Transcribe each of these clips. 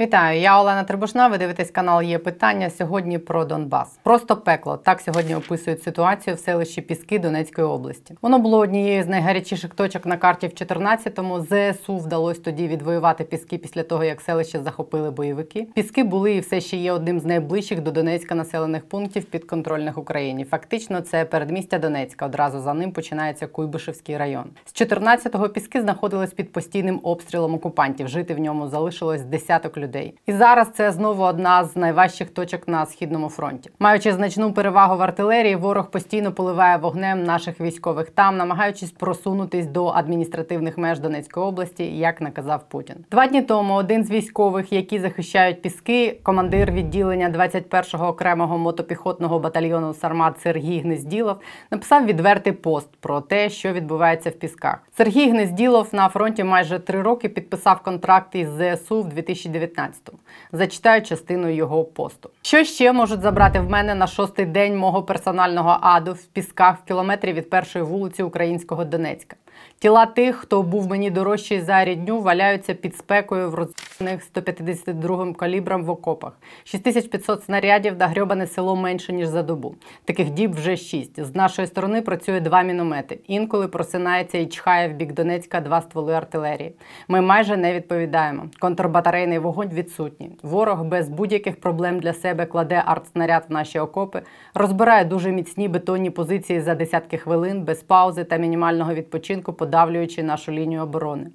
Вітаю, я Олена Трибушна. Ви дивитесь канал Є питання. Сьогодні про Донбас. Просто пекло. Так сьогодні описують ситуацію в селищі Піски Донецької області. Воно було однією з найгарячіших точок на карті в 14-му. ЗСУ вдалося тоді відвоювати піски після того, як селище захопили бойовики. Піски були і все ще є одним з найближчих до Донецька населених пунктів підконтрольних Україні. Фактично, це передмістя Донецька. Одразу за ним починається Куйбишевський район. З 14-го піски знаходились під постійним обстрілом окупантів. Жити в ньому залишилось десяток людей людей. І зараз це знову одна з найважчих точок на східному фронті. Маючи значну перевагу в артилерії, ворог постійно поливає вогнем наших військових там, намагаючись просунутись до адміністративних меж Донецької області, як наказав Путін. Два дні тому один з військових, які захищають піски, командир відділення 21-го окремого мотопіхотного батальйону Сармат Сергій Гнезділов, написав відвертий пост про те, що відбувається в пісках. Сергій Гнезділов на фронті майже три роки підписав контракт із ЗСУ в 2019 19-му. Зачитаю частину його посту. Що ще можуть забрати в мене на шостий день мого персонального аду в пісках в кілометрі від першої вулиці Українського Донецька? Тіла тих, хто був мені дорожчий за рідню, валяються під спекою в розних 152 калібром в окопах. 6500 снарядів да грьобане село менше ніж за добу. Таких діб вже шість. З нашої сторони працює два міномети. Інколи просинається і чхає в бік Донецька два стволи артилерії. Ми майже не відповідаємо. Контрбатарейний вогонь відсутній. Ворог без будь-яких проблем для себе кладе артснаряд в наші окопи, розбирає дуже міцні бетонні позиції за десятки хвилин без паузи та мінімального відпочинку подавлюючи нашу лінію оборони.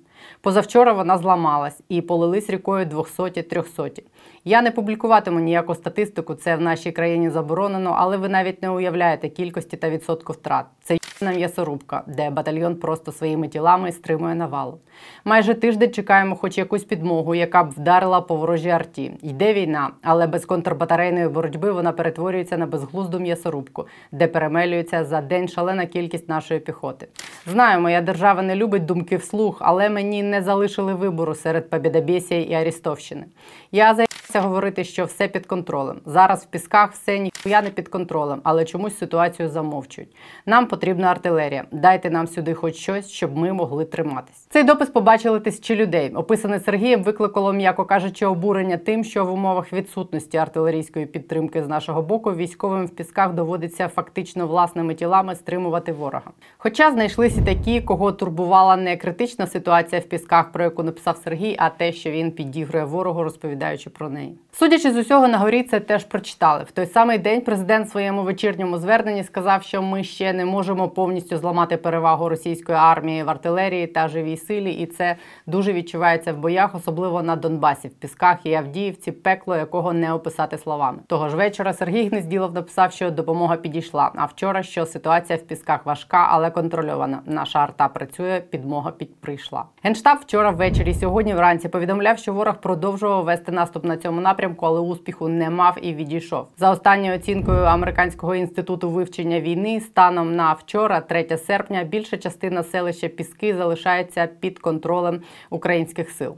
Позавчора вона зламалась і полились рікою 200-300. Я не публікуватиму ніяку статистику, це в нашій країні заборонено, але ви навіть не уявляєте кількості та відсотку втрат. Це на м'ясорубка, де батальйон просто своїми тілами стримує навалу. Майже тиждень чекаємо, хоч якусь підмогу, яка б вдарила по ворожій арті. Йде війна, але без контрбатарейної боротьби вона перетворюється на безглузду м'ясорубку, де перемелюється за день шалена кількість нашої піхоти. Знаю, моя держава не любить думки вслух, але мені не залишили вибору серед Побєдобєсія і Арістовщини. Я заявився говорити, що все під контролем. Зараз в пісках все ніхуя не під контролем, але чомусь ситуацію замовчують. Нам потрібна артилерія. Дайте нам сюди хоч щось, щоб ми могли триматись. Цей допис побачили тисячі людей. Описане Сергієм викликало, м'яко кажучи, обурення тим, що в умовах відсутності артилерійської підтримки з нашого боку військовим в пісках доводиться фактично власними тілами стримувати ворога. Хоча знайшлися такі, кого турбувала не критична ситуація в пісках, про яку написав Сергій, а те, що він підігрує ворогу, розповідаючи про неї. Судячи з усього, на горі це теж прочитали. В той самий день президент в своєму вечірньому зверненні сказав, що ми ще не можемо повністю зламати перевагу російської армії в артилерії та живій силі, і це дуже відчувається в боях, особливо на Донбасі, в Пісках і Авдіївці, пекло якого не описати словами. Того ж вечора Сергій Гнезділов написав, що допомога підійшла. А вчора що ситуація в Пісках важка, але контрольована. Наша арта працює, підмога під прийшла. Генштаб вчора ввечері, сьогодні вранці повідомляв, що ворог продовжував вести наступ на цьому напрямку, але успіху не мав і відійшов. За останньою оцінкою американського інституту вивчення війни, станом на вчора, 3 серпня, більша частина селища Піски залишається під контролем українських сил.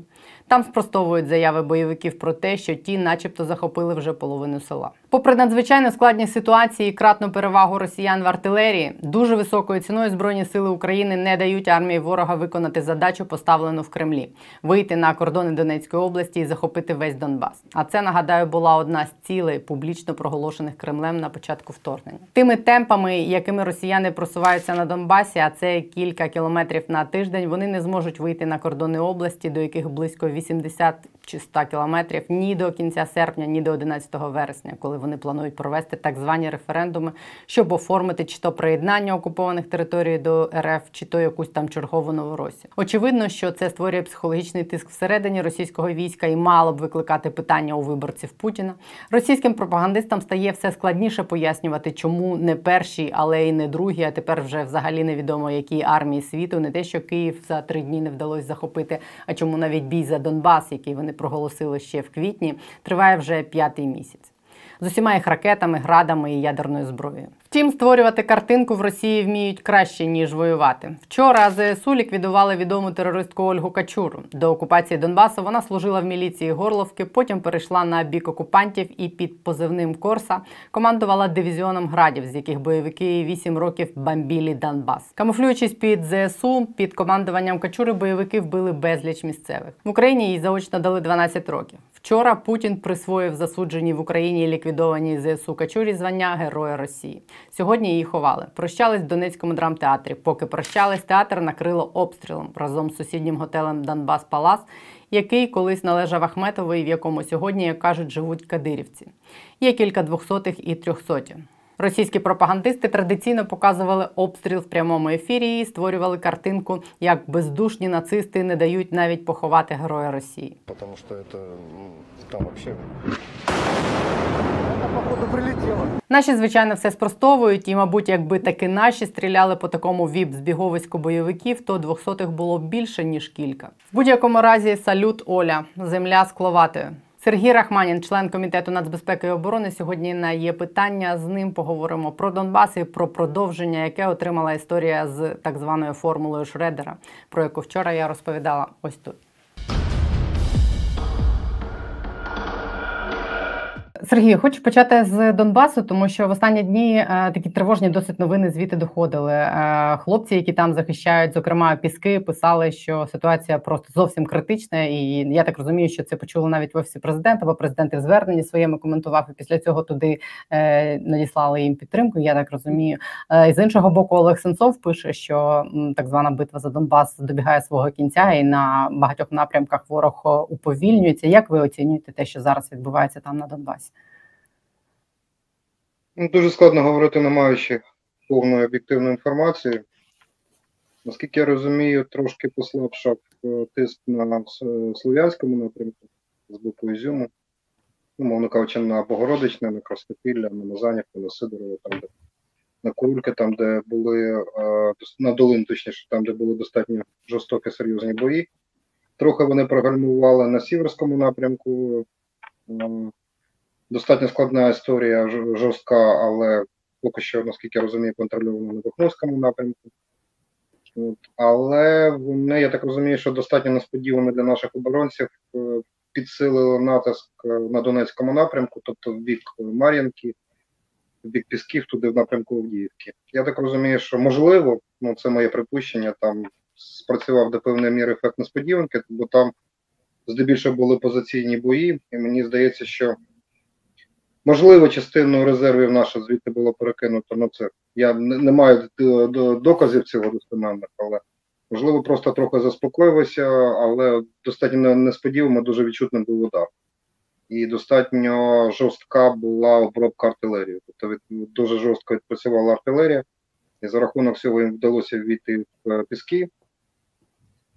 Там спростовують заяви бойовиків про те, що ті, начебто, захопили вже половину села. Попри надзвичайно складні ситуації, кратну перевагу росіян в артилерії, дуже високою ціною збройні сили України не дають армії ворога виконати задачу, поставлену в Кремлі вийти на кордони Донецької області і захопити весь Донбас. А це нагадаю була одна з цілей публічно проголошених Кремлем на початку вторгнення. Тими темпами, якими росіяни просуваються на Донбасі, а це кілька кілометрів на тиждень, вони не зможуть вийти на кордони області, до яких близько 80 чи 100 кілометрів ні до кінця серпня, ні до 11 вересня, коли вони планують провести так звані референдуми, щоб оформити чи то приєднання окупованих територій до РФ, чи то якусь там чергову новоросію. Очевидно, що це створює психологічний тиск всередині російського війська і мало б викликати питання у виборців Путіна. Російським пропагандистам стає все складніше пояснювати, чому не перші, але й не другі, а тепер вже взагалі невідомо, які армії світу, не те, що Київ за три дні не вдалося захопити, а чому навіть бій за Донбас, який вони проголосили ще в квітні, триває вже п'ятий місяць з усіма їх ракетами, градами і ядерною зброєю. Втім, створювати картинку в Росії вміють краще ніж воювати. Вчора ЗСУ ліквідували відому терористку Ольгу Качуру. До окупації Донбасу вона служила в міліції Горловки, потім перейшла на бік окупантів і під позивним Корса командувала дивізіоном градів, з яких бойовики 8 років бомбілі Донбас. Камуфлюючись під ЗСУ, під командуванням Качури бойовики вбили безліч місцевих. В Україні їй заочно дали 12 років. Вчора Путін присвоїв засудженій в Україні і ліквідованій ЗСУ Качурі звання Героя Росії. Сьогодні її ховали. Прощались в Донецькому драмтеатрі. Поки прощались, театр накрило обстрілом разом з сусіднім готелем Донбас Палас, який колись належав Ахметову і в якому сьогодні, як кажуть, живуть кадирівці. Є кілька двохсотих і трьохсотів. Російські пропагандисти традиційно показували обстріл в прямому ефірі і створювали картинку, як бездушні нацисти не дають навіть поховати героя Росії. Что это м, там вообще... Походу, прилетело. Наші, звичайно, все спростовують, і, мабуть, якби таки наші стріляли по такому віп збіговиську бойовиків, то двохсотих було більше ніж кілька. В будь-якому разі салют Оля, земля з кловатою. Сергій Рахманін, член комітету нацбезпеки і оборони, сьогодні на є питання. З ним поговоримо про Донбас і про продовження, яке отримала історія з так званою формулою Шредера, про яку вчора я розповідала ось тут. Сергій, хочу почати з Донбасу, тому що в останні дні е, такі тривожні досить новини звідти доходили. Е, хлопці, які там захищають, зокрема піски, писали, що ситуація просто зовсім критична, і я так розумію, що це почули навіть в офісі президента, бо президент в зверненні своєму коментував. І після цього туди е, надіслали їм підтримку. Я так розумію. І з іншого боку, Олег Сенцов пише, що так звана битва за Донбас добігає свого кінця, і на багатьох напрямках ворог уповільнюється. Як ви оцінюєте те, що зараз відбувається там на Донбасі? Ну, дуже складно говорити, не маючи повної об'єктивної інформації. Наскільки я розумію, трошки послабшав е, тиск на Слов'янському напрямку з боку Ізюму. Ну, мовно кажучи, на Богородичне, на Краснопілля, на Мазанівку, на Сидорове, там, де на Курульки, там, де були е, на Долин, точніше, там, де були достатньо жорстокі серйозні бої. Трохи вони прогальмували на Сіверському напрямку. Достатньо складна історія, жорстка, але поки що, наскільки я розумію, контрольована на Бахмутському напрямку. От. Але вони, я так розумію, що достатньо несподівано для наших оборонців е, підсилили натиск е, на Донецькому напрямку, тобто в бік Мар'їнки, в бік Пісків, туди в напрямку Авдіївки. Я так розумію, що можливо, ну це моє припущення, там спрацював до певної міри ефект несподіванки, бо там здебільшого були позиційні бої, і мені здається, що Можливо, частину резервів наша звідти було перекинуто на це. Я не, маю д- доказів цього достеменних, але можливо просто трохи заспокоїлося, але достатньо несподівано дуже відчутним був удар. І достатньо жорстка була обробка артилерії. Тобто дуже жорстко відпрацювала артилерія, і за рахунок цього їм вдалося ввійти в е, піски.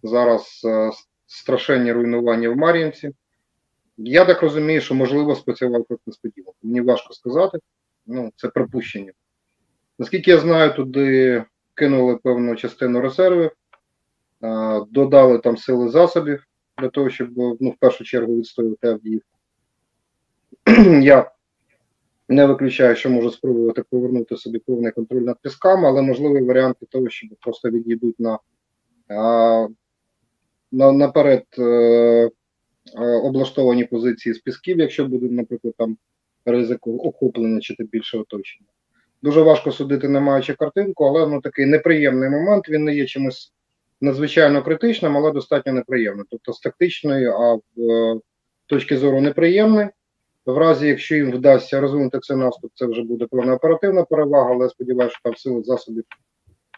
Зараз е, страшенні руйнування в Мар'їнці. Я так розумію, що можливо спрацював як несподівано. Мені важко сказати. Ну, це припущення. Наскільки я знаю, туди кинули певну частину резервів, додали там сили засобів для того, щоб ну, в першу чергу відстоювати Авдіївку. Я не виключаю, що можу спробувати повернути собі повний контроль над пісками, але можливі варіанти того, що просто відійдуть на, на наперед. Е, облаштовані позиції з пісків, якщо буде, наприклад, там ризик охоплення чи тим більше оточення. Дуже важко судити, не маючи картинку, але ну такий неприємний момент. Він не є чимось надзвичайно критичним, але достатньо неприємним. Тобто з тактичної, а в е, точки зору неприємний. В разі, якщо їм вдасться розвинути цей наступ, це вже буде певна оперативна перевага, але сподіваюся, що там сили засобів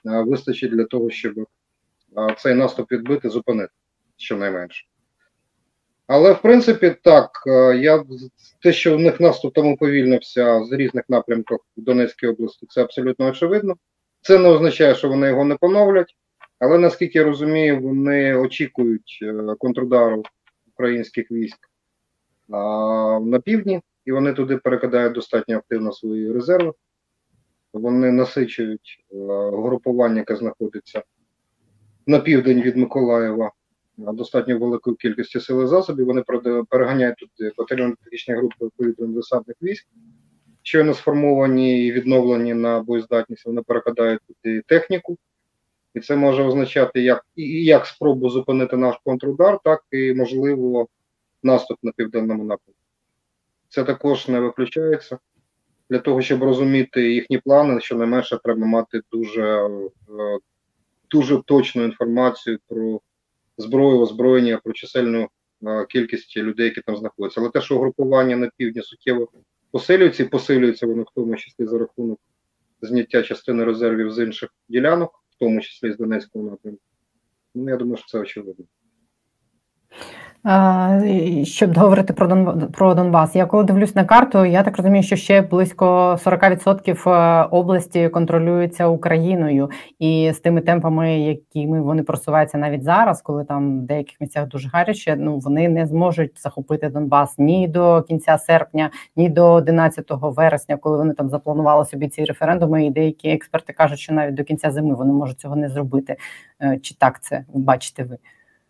е, вистачить для того, щоб цей наступ відбити, зупинити, щонайменше. Але в принципі так, е, я те, що в них наступ там уповільнився з різних напрямків в Донецькій області, це абсолютно очевидно. Це не означає, що вони його не поновлять, але наскільки я розумію, вони очікують е, контрудару українських військ на півдні, і вони туди перекидають достатньо активно свої резерви. Вони насичують е, групування, яке знаходиться на південь від Миколаєва достатньо великою кількістю сили засобів. Вони переганяють тут батальйон тактичної групи повітряно-десантних військ. щойно сформовані і відновлені на боєздатність, вони перекидають туди техніку. І це може означати як і як спробу зупинити наш контрудар, так і можливо наступ на південному напрямку. Це також не виключається. Для того, щоб розуміти їхні плани, щонайменше треба мати дуже, е, дуже точну інформацію про зброю, озброєння, про чисельну е, кількість людей, які там знаходяться. Але те, що угрупування на півдні суттєво посилюється, і посилюється воно в тому числі за рахунок зняття частини резервів з інших ділянок, в тому числі з Донецького напрямку. Ну, я думаю, що це очевидно. Щоб говорити про Дон про Донбас, я коли дивлюсь на карту, я так розумію, що ще близько 40% е, області контролюється Україною, і з тими темпами, якими вони просуваються навіть зараз, коли там в деяких місцях дуже гаряче, ну вони не зможуть захопити Донбас ні до кінця серпня, ні до 11 вересня, коли вони там запланували собі ці референдуми. І деякі експерти кажуть, що навіть до кінця зими вони можуть цього не зробити. Е, чи так це бачите ви?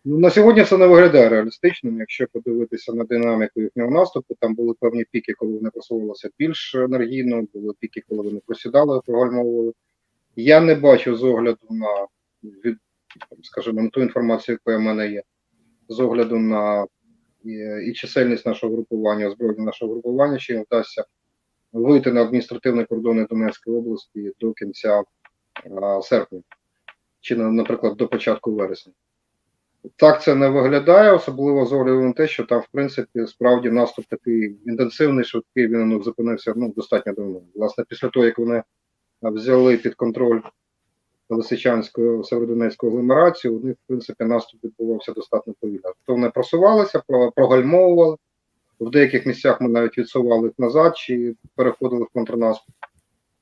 Ну, на сьогодні це не виглядає реалістичним. Якщо подивитися на динаміку їхнього наступу, там були певні піки, коли вони просувалися більш енергійно, були піки, коли вони просідали, прогальмовували. Я не бачу з огляду на від, скажімо, на ту інформацію, яка в мене є, з огляду на і, і чисельність нашого групування, озброєння нашого групування, їм вдасться вийти на адміністративні кордони Донецької області до кінця а, серпня, чи, наприклад, до початку вересня. Так це не виглядає, особливо з огляду на те, що там, в принципі, справді наступ такий інтенсивний, швидкий, він ну, зупинився ну, достатньо давно. Власне, після того, як вони взяли під контроль Лисичанського Северодонецького агломерацію, у них, в принципі, наступ відбувався достатньо повільно. Тобто вони просувалися, прогальмовували. В деяких місцях ми навіть відсували їх назад чи переходили в контрнаступ.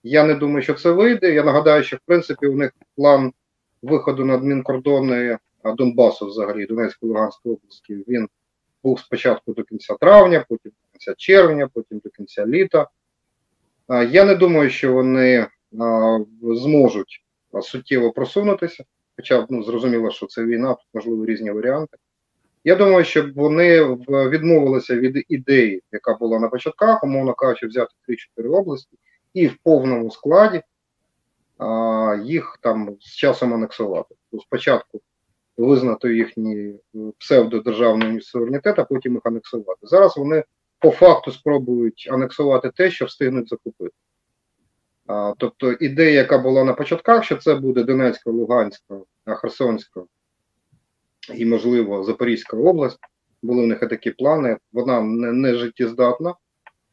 Я не думаю, що це вийде. Я нагадаю, що в принципі у них план виходу на адмінкордони Донбасу, взагалі Донецької Луганської області, він був спочатку до кінця травня, потім до кінця червня, потім до кінця літа. Я не думаю, що вони зможуть суттєво просунутися, хоча ну, зрозуміло, що це війна, тут можливо різні варіанти. Я думаю, щоб вони відмовилися від ідеї, яка була на початках, умовно кажучи, взяти 3-4 області і в повному складі а, їх там з часом анексувати. Спочатку визнати їхній псевдодержавний суверенітет, а потім їх анексувати. Зараз вони по факту спробують анексувати те, що встигнуть закупити. А, Тобто ідея, яка була на початках, що це буде Донецька, Луганська, Херсонська і, можливо, Запорізька область, були в них такі плани, вона не, не життєздатна,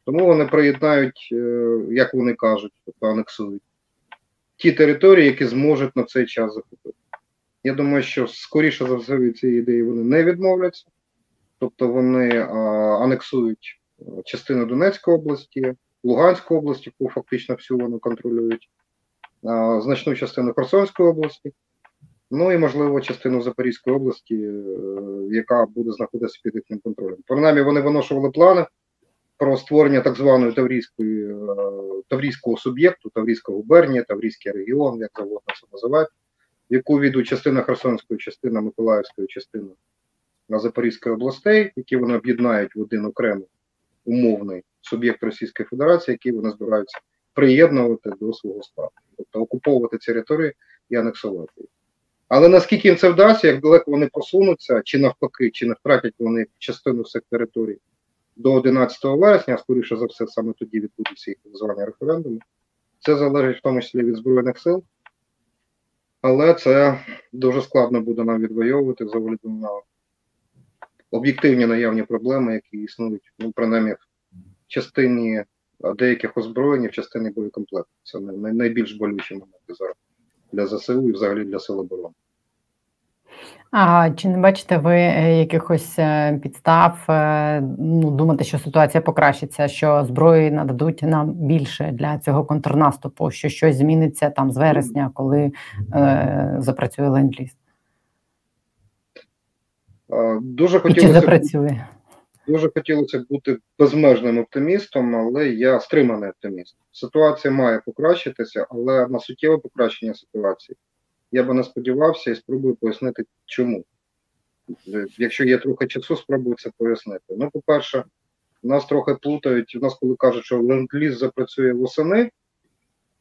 тому вони приєднають, е, як вони кажуть, тобто анексують ті території, які зможуть на цей час захопити. Я думаю, що скоріше за все від цієї ідеї вони не відмовляться, тобто вони а, анексують частину Донецької області, Луганської області, яку фактично всю вони контролюють, а, значну частину Херсонської області, ну і, можливо, частину Запорізької області, е, яка буде знаходитися під їхнім контролем. Принаймні, вони виношували плани про створення так званої таврійської, е, таврійського суб'єкту, Таврійська губернія, Таврійський регіон, як завгодно це називають яку війдуть частина Херсонської, частина Миколаївської, частина на Запорізької областей, які вони об'єднають в один окремий умовний суб'єкт Російської Федерації, який вони збираються приєднувати до свого складу, тобто окуповувати ці території і анексувати їх. Але наскільки їм це вдасться, як далеко вони просунуться, чи навпаки, чи не втратять вони частину всіх територій до 11 вересня, а скоріше за все, саме тоді відбудуться їх так звані референдуми, це залежить в тому числі від Збройних сил. Але це дуже складно буде нам відвоювати за огляду на об'єктивні наявні проблеми, які існують, ну, принаймні, в частині деяких озброєнь, в частині боєкомплекту. Це найбільш болючі моменти зараз для ЗСУ і взагалі для Сил оборони. А чи не бачите ви е, якихось е, підстав е, ну, думати, що ситуація покращиться, що зброї нададуть нам більше для цього контрнаступу, що щось зміниться там з вересня, коли е, запрацює ленд-ліз? Дуже хотілося, чи запрацює? Дуже хотілося бути безмежним оптимістом, але я стриманий оптиміст. Ситуація має покращитися, але на суттєве покращення ситуації я би не сподівався і спробую пояснити, чому. Якщо є трохи часу, спробую це пояснити. Ну, по-перше, нас трохи плутають. У нас, коли кажуть, що ленд-ліз запрацює восени,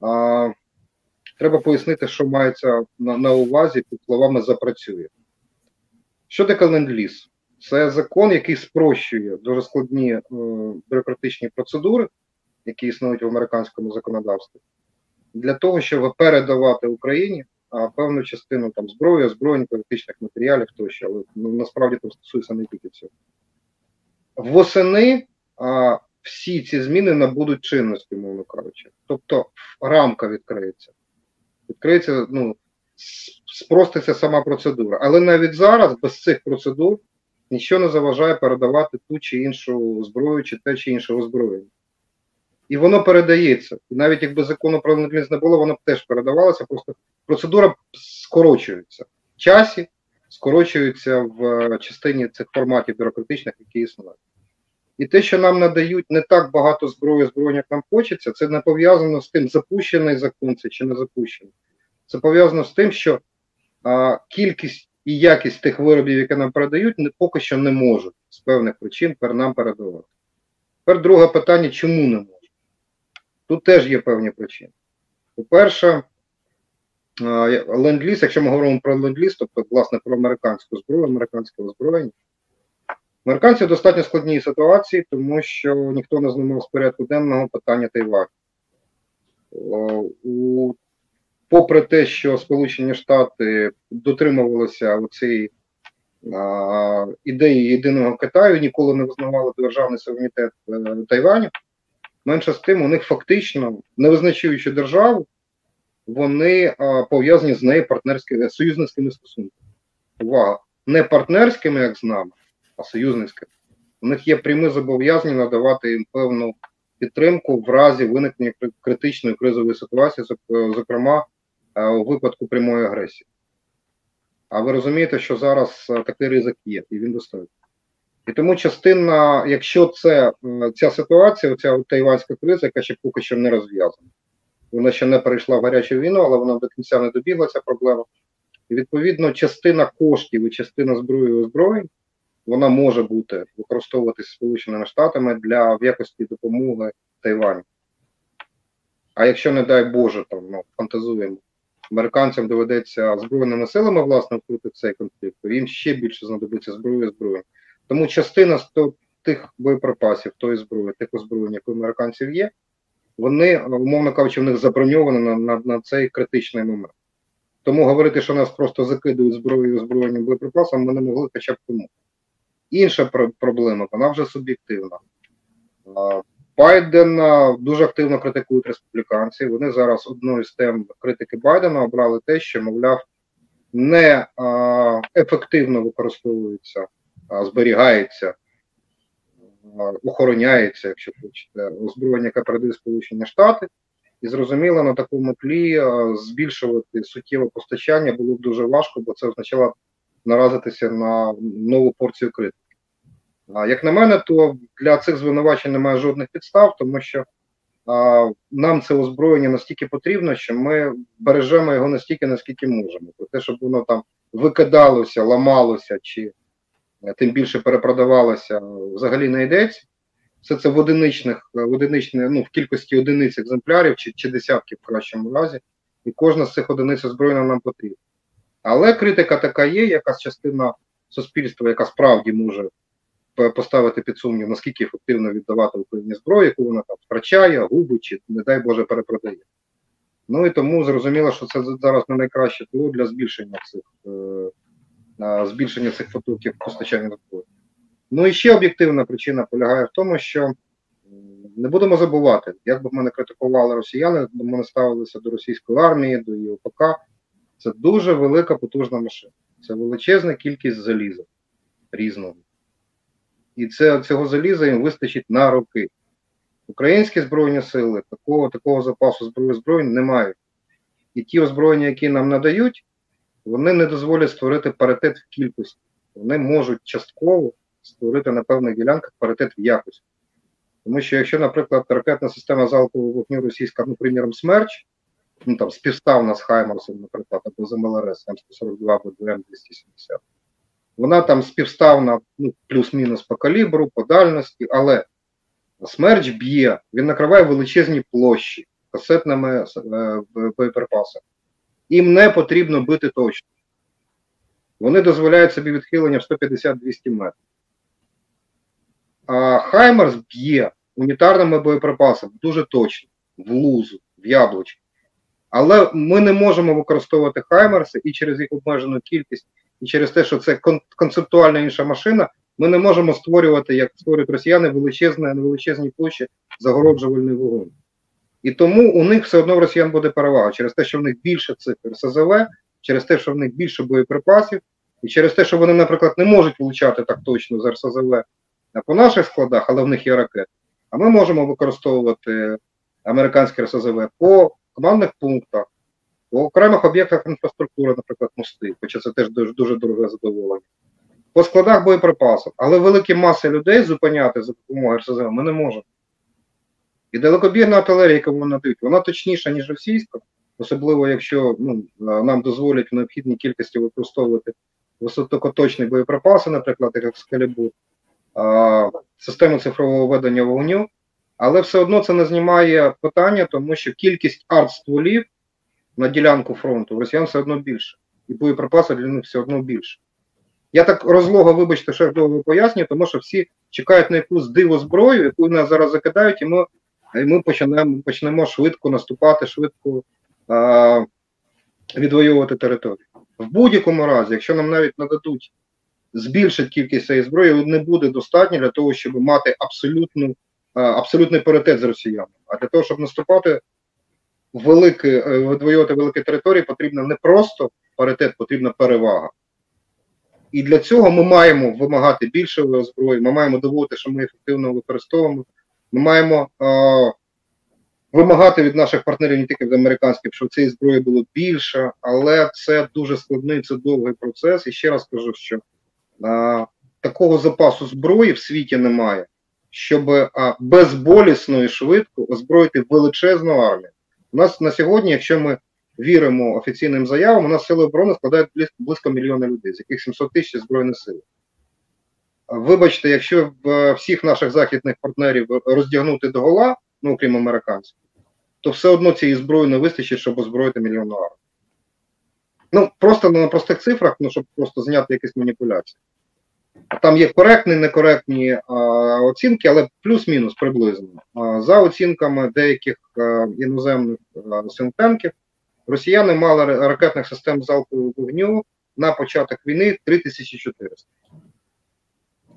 а, треба пояснити, що мається на, на увазі під словами запрацює. Що таке ленд-ліз? Це закон, який спрощує дуже складні е, бюрократичні процедури, які існують в американському законодавстві, для того, щоб передавати Україні а, певну частину там зброї, озброєнь, політичних матеріалів тощо, але ну, насправді це стосується не тільки цього. Восени а, всі ці зміни набудуть чинності, мовно кажучи. Тобто рамка відкриється. Відкриється, ну, спроститься сама процедура. Але навіть зараз без цих процедур нічого не заважає передавати ту чи іншу зброю, чи те чи інше озброєння. І воно передається. І навіть якби закону про ленд-ліз не було, воно б теж передавалося, просто процедура скорочується в часі, скорочується в е, частині цих форматів бюрократичних, які існують. І те, що нам надають не так багато зброї, зброї, як нам хочеться, це не пов'язано з тим, запущений закон це чи не запущений. Це пов'язано з тим, що а, кількість і якість тих виробів, які нам передають, не, поки що не можуть з певних причин пер нам передавати. Тепер друге питання, чому не можуть? Тут теж є певні причини. По-перше, а, ленд-ліз, якщо ми говоримо про ленд-ліз, тобто, власне, про американську зброю, американське озброєння, Американці в достатньо складній ситуації, тому що ніхто не знімав з порядку денного питання Тайваню. Попри те, що Сполучені Штати дотримувалися цієї ідеї єдиного Китаю, ніколи не визнавали державний суверенітет е, Тайваню, менше з тим, у них фактично, не визначаючи державу, вони пов'язані з нею партнерськими союзницькими стосунками. Увага! Не партнерськими, як з нами, а союзницькими. У них є прямі зобов'язання надавати їм певну підтримку в разі виникнення критичної кризової ситуації, зокрема е, у випадку прямої агресії. А ви розумієте, що зараз е, такий ризик є, і він достатньо. І тому частина, якщо це ця ситуація, ця тайванська криза, яка ще поки що не розв'язана, вона ще не перейшла в гарячу війну, але вона до кінця не добігла ця проблема. І відповідно, частина коштів і частина зброї і озброєнь вона може бути використовуватися Сполученими Штатами для в якості допомоги Тайваню. А якщо, не дай Боже, там ну, фантазуємо, американцям доведеться збройними силами власне вкрити цей конфлікт, то їм ще більше знадобиться зброї і зброї. Тому частина з тих боєприпасів, тої зброї, тих озброєнь, які у американців є, вони, умовно кажучи, в них заброньовані на, на, на цей критичний момент. Тому говорити, що нас просто закидують зброєю озброєнням боєприпасами, ми не могли хоча б тому. Інша про- проблема, вона вже суб'єктивна. А, Байден дуже активно критикують республіканці. Вони зараз одною з тем критики Байдена обрали те, що, мовляв, не а, ефективно використовується, а, зберігається, охороняється, якщо хочете, озброєння, яке передає Сполучені Штати. І зрозуміло, на такому тлі збільшувати суттєве постачання було б дуже важко, бо це означало наразитися на нову порцію критики. Як на мене, то для цих звинувачень немає жодних підстав, тому що а, нам це озброєння настільки потрібно, що ми бережемо його настільки, наскільки можемо. Про те, щоб воно там викидалося, ламалося чи тим більше перепродавалося, взагалі не йдеться. Все це в одиничних, в одиничних, ну, в кількості одиниць екземплярів чи, чи десятків в кращому разі, і кожна з цих одиниць озброєння нам потрібна. Але критика така є, якась частина суспільства, яка справді може поставити під сумнів, наскільки ефективно віддавати Україні зброю, яку вона там втрачає, губить чи, не дай Боже, перепродає. Ну і тому зрозуміло, що це зараз не найкраще тло для збільшення цих е, е, збільшення цих потоків постачання зброї. Ну і ще об'єктивна причина полягає в тому, що не будемо забувати, як би ми не критикували росіяни, ми не ставилися до російської армії, до її ОПК. Це дуже велика потужна машина. Це величезна кількість заліза різного. І це, цього заліза їм вистачить на роки. Українські збройні сили такого, такого запасу зброї збройні не мають. І ті озброєння, які нам надають, вони не дозволять створити паритет в кількості. Вони можуть частково створити на певних ділянках паритет в якості. Тому що якщо, наприклад, ракетна система залпового вогню російська, ну, приміром, смерч, ну там співставна з Хаймарсом, наприклад, або з МЛРС М142 або ДМ-270, вона там співставна ну, плюс-мінус по калібру, по дальності, але Смерч б'є, він накриває величезні площі касетними е, боєприпасами. Їм не потрібно бити точно. Вони дозволяють собі відхилення в 150-200 метрів. А Хаймерс б'є унітарними боєприпасами дуже точно, в лузу, в яблучко. Але ми не можемо використовувати Хаймерси і через їх обмежену кількість, і через те, що це кон концептуально інша машина, ми не можемо створювати, як створюють росіяни, величезні, величезні площі загороджувальний вогонь. І тому у них все одно в росіян буде перевага через те, що в них більше цифр СЗВ, через те, що в них більше боєприпасів, і через те, що вони, наприклад, не можуть влучати так точно з РСЗВ по наших складах, але в них є ракети. А ми можемо використовувати американське РСЗВ по командних пунктах, по окремих об'єктах інфраструктури, наприклад, мости, хоча це теж дуже, дуже дороге задоволення. По складах боєприпасів, але великі маси людей зупиняти за допомогою РСЗВ ми не можемо. І далекобірна артилерія, яку вони надають, вона точніша, ніж російська, особливо якщо ну, нам дозволять в необхідній кількості використовувати високоточні боєприпаси, наприклад, як Скалібур, систему цифрового ведення вогню, але все одно це не знімає питання, тому що кількість артстволів на ділянку фронту росіян все одно більше, і боєприпаси для них все одно більше. Я так розлого, вибачте, я довго пояснюю, тому що всі чекають на якусь диву зброю, яку нас зараз закидають, і ми і ми почнемо почнемо швидко наступати, швидко а, відвоювати територію. В будь-якому разі, якщо нам навіть нададуть збільшити кількість цієї зброї, не буде достатньо для того, щоб мати абсолютну, а, абсолютний паритет з росіянами. А для того, щоб наступати велике, відвоювати великі території, потрібно не просто паритет, потрібна перевага. І для цього ми маємо вимагати більше зброї, ми маємо доводити, що ми ефективно використовуємо. Ми маємо е, вимагати від наших партнерів, не тільки від американських, щоб цієї зброї було більше, але це дуже складний, це довгий процес. І ще раз кажу, що е, такого запасу зброї в світі немає, щоб е, безболісно і швидко озброїти величезну армію. У нас на сьогодні, якщо ми віримо офіційним заявам, у нас сили оборони складають близько мільйона людей, з яких 700 тисяч збройних сил. Вибачте, якщо всіх наших західних партнерів роздягнути до гола, ну окрім американців, то все одно цієї зброї не вистачить, щоб озброїти мільйонну армію. Ну, просто на простих цифрах, ну, щоб просто зняти якісь маніпуляції. Там є коректні, некоректні а, оцінки, але плюс-мінус приблизно. А, за оцінками деяких а, іноземних синтенків, росіяни мали ракетних систем залпового вогню на початок війни 3400.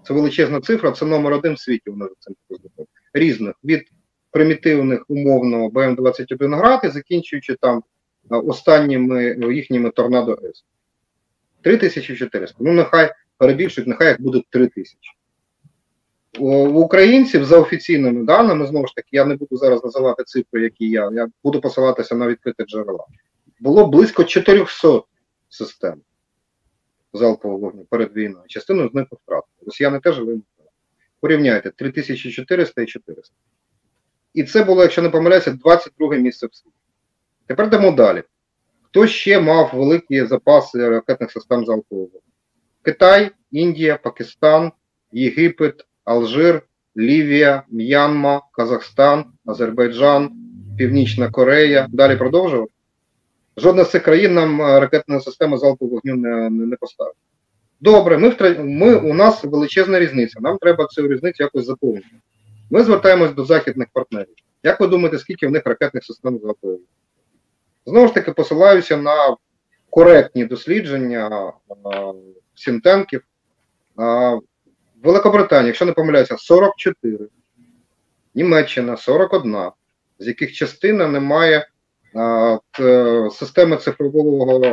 Це величезна цифра, це номер один в світі у нас цим показником. Різних від примітивних умовно БМ-21 град і закінчуючи там останніми їхніми торнадо С. 3400. Ну, нехай перебільшують, нехай їх буде 3000. У українців за офіційними даними, знову ж таки, я не буду зараз називати цифри, які я, я буду посилатися на відкрите джерела. Було близько 400 систем залпового вогню перед війною. Частину з них втратили. Росіяни теж вимогли. Порівняйте 3400 і 400. І це було, якщо не помиляюся, 22 місце в світі. Тепер йдемо далі. Хто ще мав великі запаси ракетних систем залпового вогню? Китай, Індія, Пакистан, Єгипет, Алжир, Лівія, М'янма, Казахстан, Азербайджан, Північна Корея. Далі продовжувати. Жодна з цих країн нам е, ракетна система залпового вогню не, не, поставить. Добре, ми, ми, у нас величезна різниця. Нам треба цю різницю якось заповнити. Ми звертаємось до західних партнерів. Як ви думаєте, скільки в них ракетних систем залпового? Знову ж таки, посилаюся на коректні дослідження а, сінтенків. А, Великобританія, якщо не помиляюся, 44, Німеччина 41, з яких частина не має системи цифрового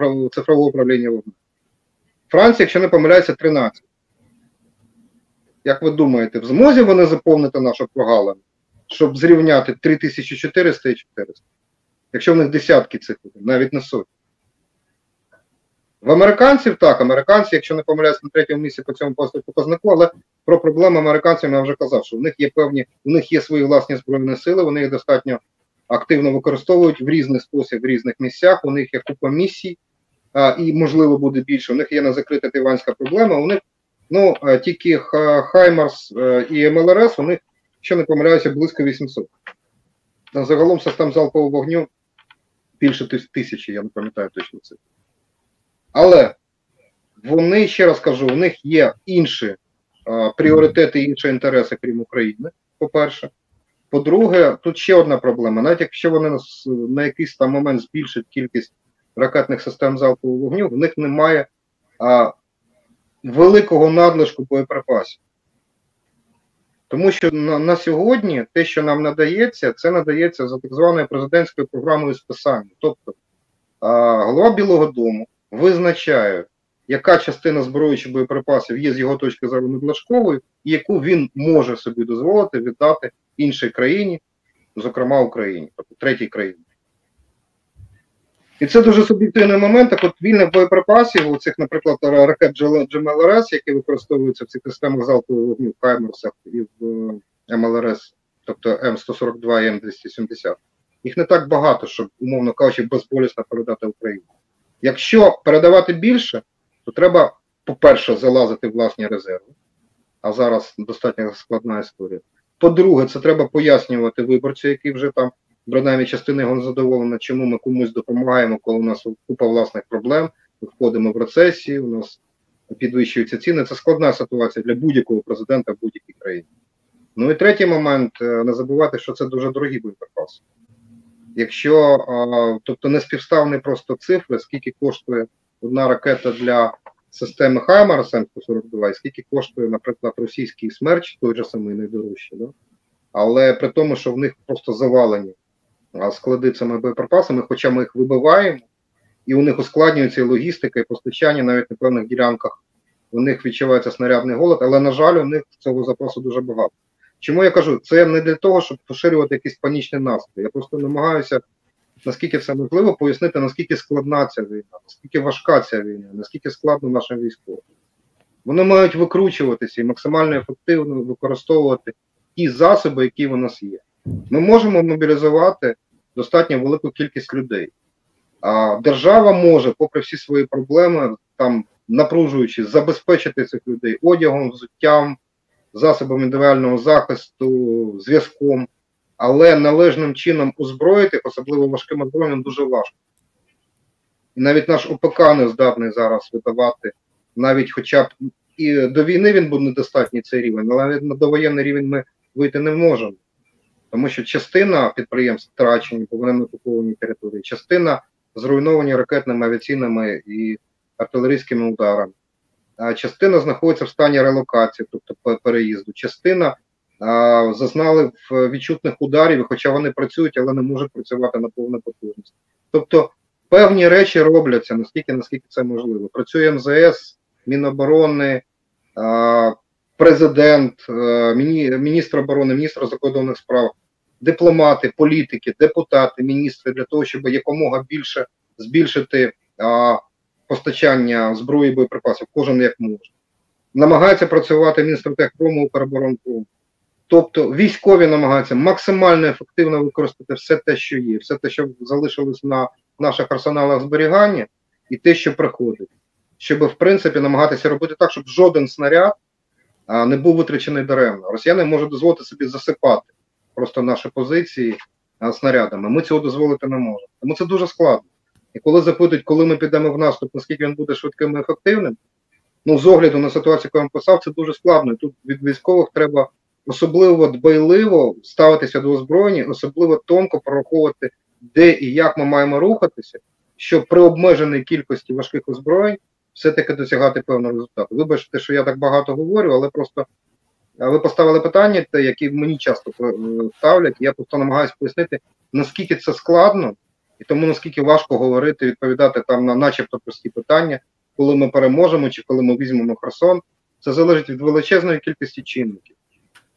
е, цифрового управління вогнем. Франція, якщо не помиляється, 13. Як ви думаєте, в змозі вони заповнити нашу прогалину, щоб зрівняти 3400 і 400? Якщо в них десятки цих, навіть не сотні. В американців так, американці, якщо не помиляюсь на третьому місці по цьому показнику, але про проблеми американців я вже казав, що в них є певні, у них є свої власні збройні сили, вони їх достатньо активно використовують в різний спосіб в різних місцях. У них є купа місій, а, і можливо буде більше. У них є закрита тайванська проблема. У них ну тільки Хаймарс і МЛРС, у них якщо не помиляюся, близько 800. Загалом систем залпового вогню більше тисячі, я не пам'ятаю точно це. Але вони, ще раз кажу, у них є інші а, пріоритети, інші інтереси, крім України, по-перше. По-друге, тут ще одна проблема. Навіть якщо вони на, на якийсь там момент збільшать кількість ракетних систем залпового вогню, в них немає а, великого надлишку боєприпасів. Тому що на, на сьогодні те, що нам надається, це надається за так званою президентською програмою списання. Тобто а, голова Білого Дому визначає, яка частина зброї чи боєприпасів є з його точки зору надлишковою, і яку він може собі дозволити віддати іншій країні, зокрема Україні, тобто третій країні. І це дуже суб'єктивний момент. Так от вільних боєприпасів, у цих, наприклад, ракет GMLRS, які використовуються в цих системах залпового вогню в Хаймерсах і в е, МЛРС, тобто М142 і М270, їх не так багато, щоб, умовно кажучи, безболісно передати Україні. Якщо передавати більше, то треба, по-перше, залазити власні резерви, а зараз достатньо складна історія. По-друге, це треба пояснювати виборцю, який вже там принаймні частина його незадоволена, чому ми комусь допомагаємо, коли у нас купа власних проблем, ми входимо в рецесію, у нас підвищуються ціни. Це складна ситуація для будь-якого президента в будь-якій країні. Ну і третій момент, е, не забувати, що це дуже дорогі боєприпаси. Якщо, тобто не співставні просто цифри, скільки коштує одна ракета для системи Хаймарс М142, і скільки коштує, наприклад, російський смерч, той же самий найдорожчий, да? але при тому, що в них просто завалені склади цими боєприпасами, хоча ми їх вибиваємо, і у них ускладнюється і логістика, і постачання навіть на певних ділянках. У них відчувається снарядний голод, але, на жаль, у них цього запасу дуже багато. Чому я кажу? Це не для того, щоб поширювати якісь панічні настрої. Я просто намагаюся, наскільки все можливо, пояснити, наскільки складна ця війна, наскільки важка ця війна, наскільки складно нашим військовим. Вони мають викручуватися і максимально ефективно використовувати ті засоби, які в нас є. Ми можемо мобілізувати достатньо велику кількість людей. А держава може, попри всі свої проблеми, там напружуючи, забезпечити цих людей одягом, взуттям, засобами індивідуального захисту, зв'язком, але належним чином озброїти, особливо важким озброєнням, дуже важко. І навіть наш ОПК не здатний зараз видавати, навіть хоча б і до війни він був недостатній цей рівень, але навіть на довоєнний рівень ми вийти не можемо. Тому що частина підприємств втрачені по вони окупованій території, частина зруйновані ракетними авіаційними і артилерійськими ударами. А частина знаходиться в стані релокації, тобто переїзду. Частина зазнали в відчутних ударів, хоча вони працюють, але не можуть працювати на повну потужність. Тобто певні речі робляться наскільки, наскільки це можливо. Працює МЗС, Міноборони, президент, е, міністр оборони, міністр закордонних справ, дипломати, політики, депутати, міністри для того, щоб якомога більше збільшити постачання зброї боєприпасів, кожен як може. Намагається працювати Мінстратегпрому, Укроборонпрому. Тобто військові намагаються максимально ефективно використати все те, що є, все те, що залишилось на наших арсеналах зберігання, і те, що приходить, щоб в принципі намагатися робити так, щоб жоден снаряд а, не був витрачений даремно. Росіяни можуть дозволити собі засипати просто наші позиції а, снарядами. Ми цього дозволити не можемо. Тому це дуже складно. І коли запитують, коли ми підемо в наступ, наскільки він буде швидким і ефективним, ну з огляду на ситуацію, яку я вам писав, це дуже складно. І тут від військових треба особливо дбайливо ставитися до озброєння, особливо тонко прораховувати, де і як ми маємо рухатися, щоб при обмеженій кількості важких озброєнь все-таки досягати певного результату. Вибачте, що я так багато говорю, але просто ви поставили питання, те, які мені часто е, ставлять. Я просто намагаюся пояснити, наскільки це складно, і тому наскільки важко говорити, відповідати там на начебто прості питання, коли ми переможемо чи коли ми візьмемо Херсон. Це залежить від величезної кількості чинників.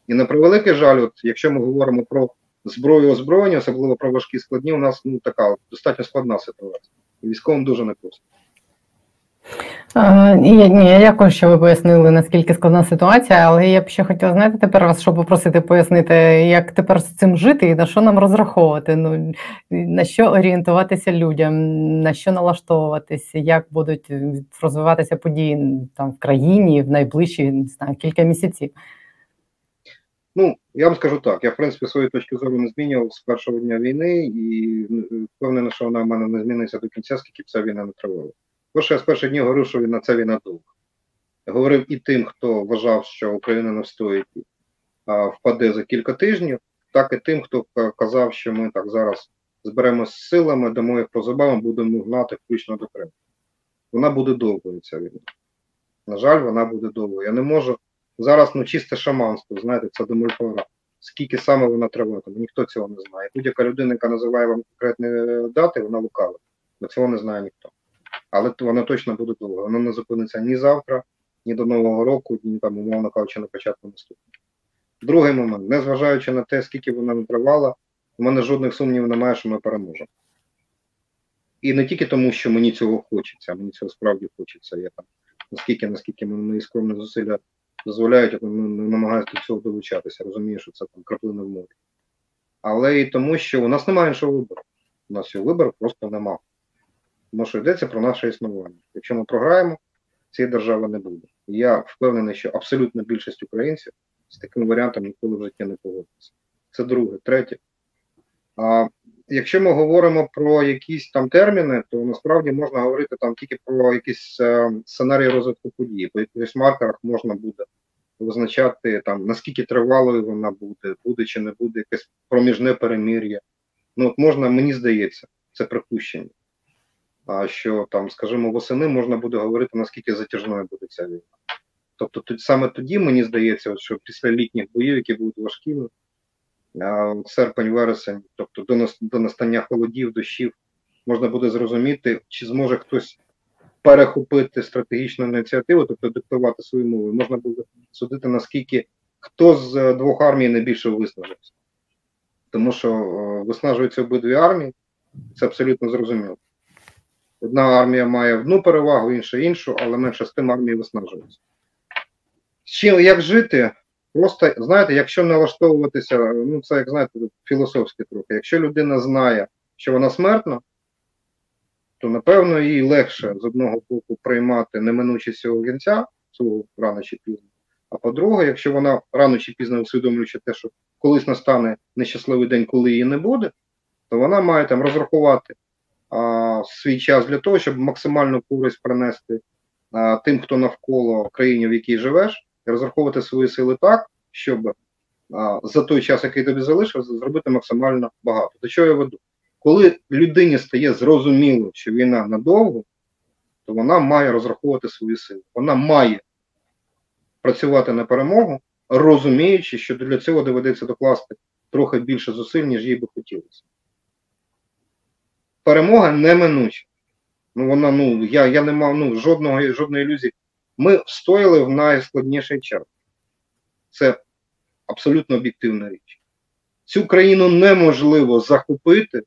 І на превеликий жаль, от якщо ми говоримо про зброю озброєння, особливо про важкі складні, у нас ну така достатньо складна ситуація. Військовим дуже непросто. А, Ні, дякую, що ви пояснили, наскільки складна ситуація, але я б ще хотіла знаєте тепер вас, щоб попросити пояснити, як тепер з цим жити і на що нам розраховувати, ну на що орієнтуватися людям, на що налаштовуватися, як будуть розвиватися події там в країні в найближчі не знаю, кілька місяців. Ну, я вам скажу так, я в принципі свої точки зору не змінював з першого дня війни і е, впевнений, що вона в мене не зміниться до кінця, скільки б ця війна не тривала. Тому що я з перших днів говорив, що війна ця війна довга. Говорив і тим, хто вважав, що Україна не встоїть а впаде за кілька тижнів, так і тим, хто казав, що ми так зараз зберемося силами, дамо їх по зубам, будемо гнати включно до Криму. Вона буде довгою, ця війна. На жаль, вона буде довгою. Я не можу зараз ну чисте шаманство, знаєте, це демольфора. Скільки саме вона триватиме, ніхто цього не знає. Будь-яка людина, яка називає вам конкретні е, дати, вона лукава. Бо цього не знає ніхто. Але вона точно буде довго. Вона не зупиниться ні завтра, ні до Нового року, ні там, умовно кажучи, на початку наступного. Другий момент, незважаючи на те, скільки вона не тривала, у мене жодних сумнівів немає, що ми переможемо. І не тільки тому, що мені цього хочеться, мені цього справді хочеться. Я там, наскільки, наскільки мої скромні зусилля дозволяють, я там, не намагаюся до цього долучатися. Розумію, що це там краплина в морі. Але і тому, що у нас немає іншого вибору. У нас цього вибору просто нема. Тому що йдеться про наше існування. Якщо ми програємо, цієї держави не буде. Я впевнений, що абсолютна більшість українців з таким варіантом ніколи в житті не погодиться. Це друге. Третє. А якщо ми говоримо про якісь там терміни, то насправді можна говорити там тільки про якісь е, сценарії розвитку подій. По якихось маркерах можна буде визначати там наскільки тривалою вона буде, буде чи не буде якесь проміжне перемір'я. Ну от можна, мені здається, це припущення. А що там, скажімо, восени можна буде говорити, наскільки затяжною буде ця війна. Тобто тут саме тоді мені здається, що після літніх боїв, які будуть важкими, а, серпень, вересень, тобто до, нас- до настання холодів, дощів, можна буде зрозуміти, чи зможе хтось перехопити стратегічну ініціативу, тобто диктувати свою мову. Можна буде судити, наскільки хто з е, двох армій найбільше виснажився. Тому що е, виснажуються обидві армії, це абсолютно зрозуміло. Одна армія має одну перевагу, інша іншу, але менше з тим армії виснажуються. З чим як жити? Просто знаєте, якщо налаштовуватися, ну це як знаєте, філософське трохи. Якщо людина знає, що вона смертна, то напевно їй легше з одного боку приймати неминучість цього кінця, свого рано чи пізно. А по-друге, якщо вона рано чи пізно усвідомлюючи те, що колись настане нещасливий день, коли її не буде, то вона має там розрахувати а, свій час для того, щоб максимальну користь принести а, тим, хто навколо країні, в якій живеш, розраховувати свої сили так, щоб а, за той час, який тобі залишився, зробити максимально багато. До чого я веду? Коли людині стає зрозуміло, що війна надовго, то вона має розраховувати свої сили. Вона має працювати на перемогу, розуміючи, що для цього доведеться докласти трохи більше зусиль, ніж їй би хотілося. Перемога неминуча. Ну, вона, ну, я, я не мав ну, жодного, жодної ілюзії. Ми встояли в найскладніший час. Це абсолютно об'єктивна річ. Цю країну неможливо захопити,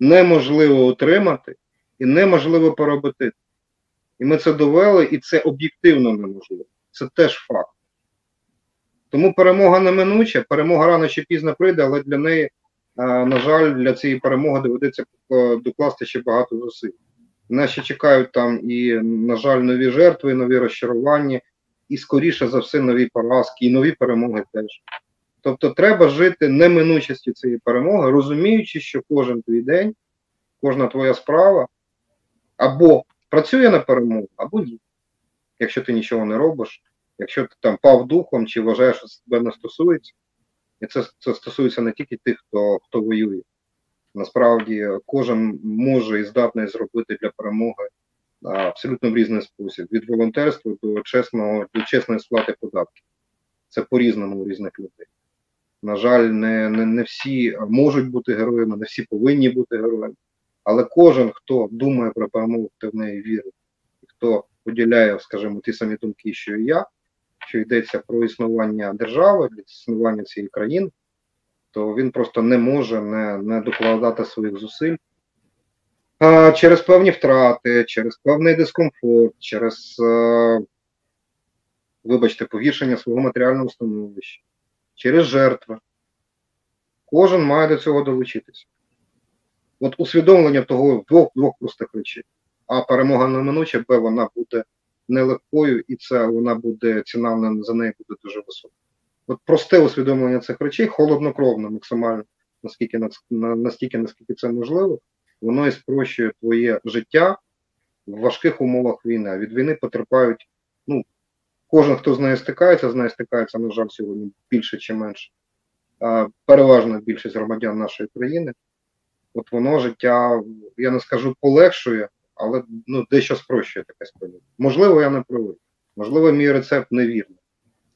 неможливо утримати і неможливо переробити. І ми це довели, і це об'єктивно неможливо. Це теж факт. Тому перемога неминуча, перемога рано чи пізно прийде, але для неї, е, на жаль, для цієї перемоги доведеться е, докласти ще багато зусиль. Нас ще чекають там і, на жаль, нові жертви, нові розчарування, і скоріше за все нові поразки, і нові перемоги теж. Тобто треба жити неминучістю цієї перемоги, розуміючи, що кожен твій день, кожна твоя справа або працює на перемогу, або ні. Якщо ти нічого не робиш, якщо ти там пав духом чи вважаєш, що тебе не стосується, і це, це стосується не тільки тих, хто, хто воює. Насправді кожен може і здатний зробити для перемоги абсолютно в різний спосіб: від волонтерства до чесного, до чесної сплати податків. Це по-різному у різних людей. На жаль, не, не, не всі можуть бути героями, не всі повинні бути героями. Але кожен, хто думає про перемогу, хто в неї вірить, хто поділяє, скажімо, ті самі думки, що і я, що йдеться про існування держави, існування цієї країни, то він просто не може не, не докладати своїх зусиль а, через певні втрати, через певний дискомфорт, через, а, вибачте, погіршення свого матеріального становища, через жертви. Кожен має до цього долучитися. От усвідомлення того двох двох простих речей. А перемога неминуча, Б, вона буде нелегкою, і це вона буде ціна на- за неї буде дуже висока. От просте усвідомлення цих речей, холоднокровно, максимально, наскільки на- на- настільки, наскільки це можливо, воно і спрощує твоє життя в важких умовах війни. А Від війни потерпають, ну, кожен, хто з нею стикається, з нею стикається, на жаль, сьогодні більше чи менше. Переважна більшість громадян нашої країни. От воно життя, я не скажу полегшує, але ну, дещо спрощує таке сприйняття. Можливо, я не правий. Можливо, мій рецепт невірний.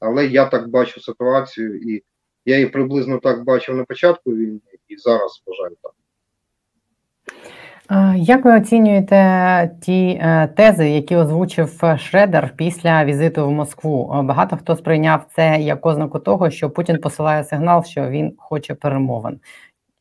Але я так бачу ситуацію, і я її приблизно так бачив на початку війни, і зараз вважаю так. Як ви оцінюєте ті е, тези, які озвучив Шредер після візиту в Москву? Е, Багато хто сприйняв це як ознаку того, що Путін посилає сигнал, що він хоче перемовин.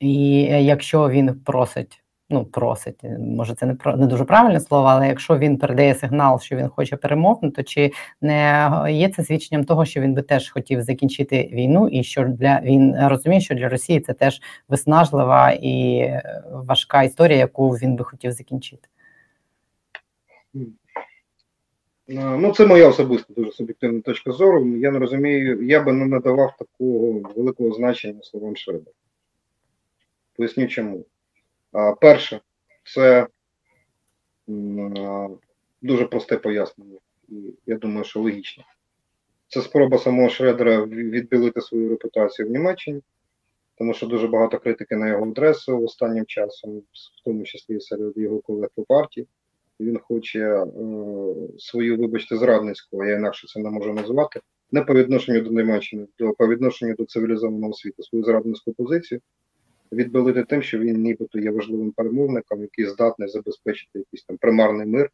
І е, якщо він просить, ну просить, може це не не дуже правильне слово, але якщо він передає сигнал, що він хоче перемовин, то чи не є це свідченням того, що він би теж хотів закінчити війну, і що для він розуміє, що для Росії це теж виснажлива і е, важка історія, яку він би хотів закінчити. Ну, це моя особиста дуже суб'єктивна точка зору. Я не розумію, я би не надавав такого великого значення словам Шредера. Поясню чому. А, перше, це дуже просте пояснення, і я думаю, що логічно. Це спроба самого Шредера відбілити свою репутацію в Німеччині, тому що дуже багато критики на його адресу останнім часом, в тому числі серед його колег по партії. Він хоче е, свою, вибачте, зрадницьку, я інакше це не можу назвати, не по відношенню до Німеччини, до по відношенню до цивілізованого світу, свою зрадницьку позицію відбилити тим, що він нібито є важливим перемовником, який здатний забезпечити якийсь там примарний мир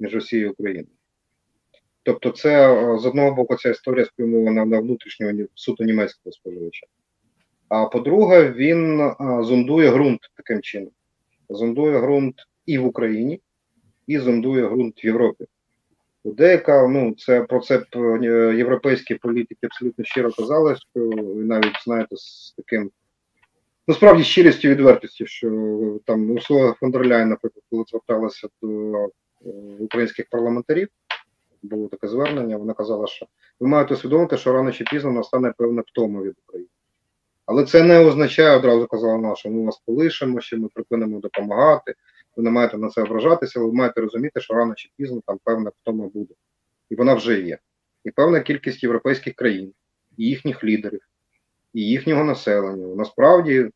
між Росією і Україною. Тобто, це е, з одного боку ця історія спрямована на внутрішнього суто німецького споживача. А по-друге, він е, зондує ґрунт таким чином. Зондує ґрунт і в Україні, і зондує ґрунт в Європі. Деяка, ну це про це е, європейські політики абсолютно щиро казали, що навіть знаєте, з таким ну справді щирістю і відвертістю, що там Урсула фон дер Ляйн, наприклад, коли зверталася до е, українських парламентарів, було таке звернення. Вона казала, що ви маєте усвідомити, що рано чи пізно настане певна втома від України. Але це не означає, одразу казала вона, що ми вас полишимо, що ми припинимо допомагати. Ви не маєте на це ображатися, але ви маєте розуміти, що рано чи пізно там певна втома буде. І вона вже є. І певна кількість європейських країн, і їхніх лідерів, і їхнього населення насправді,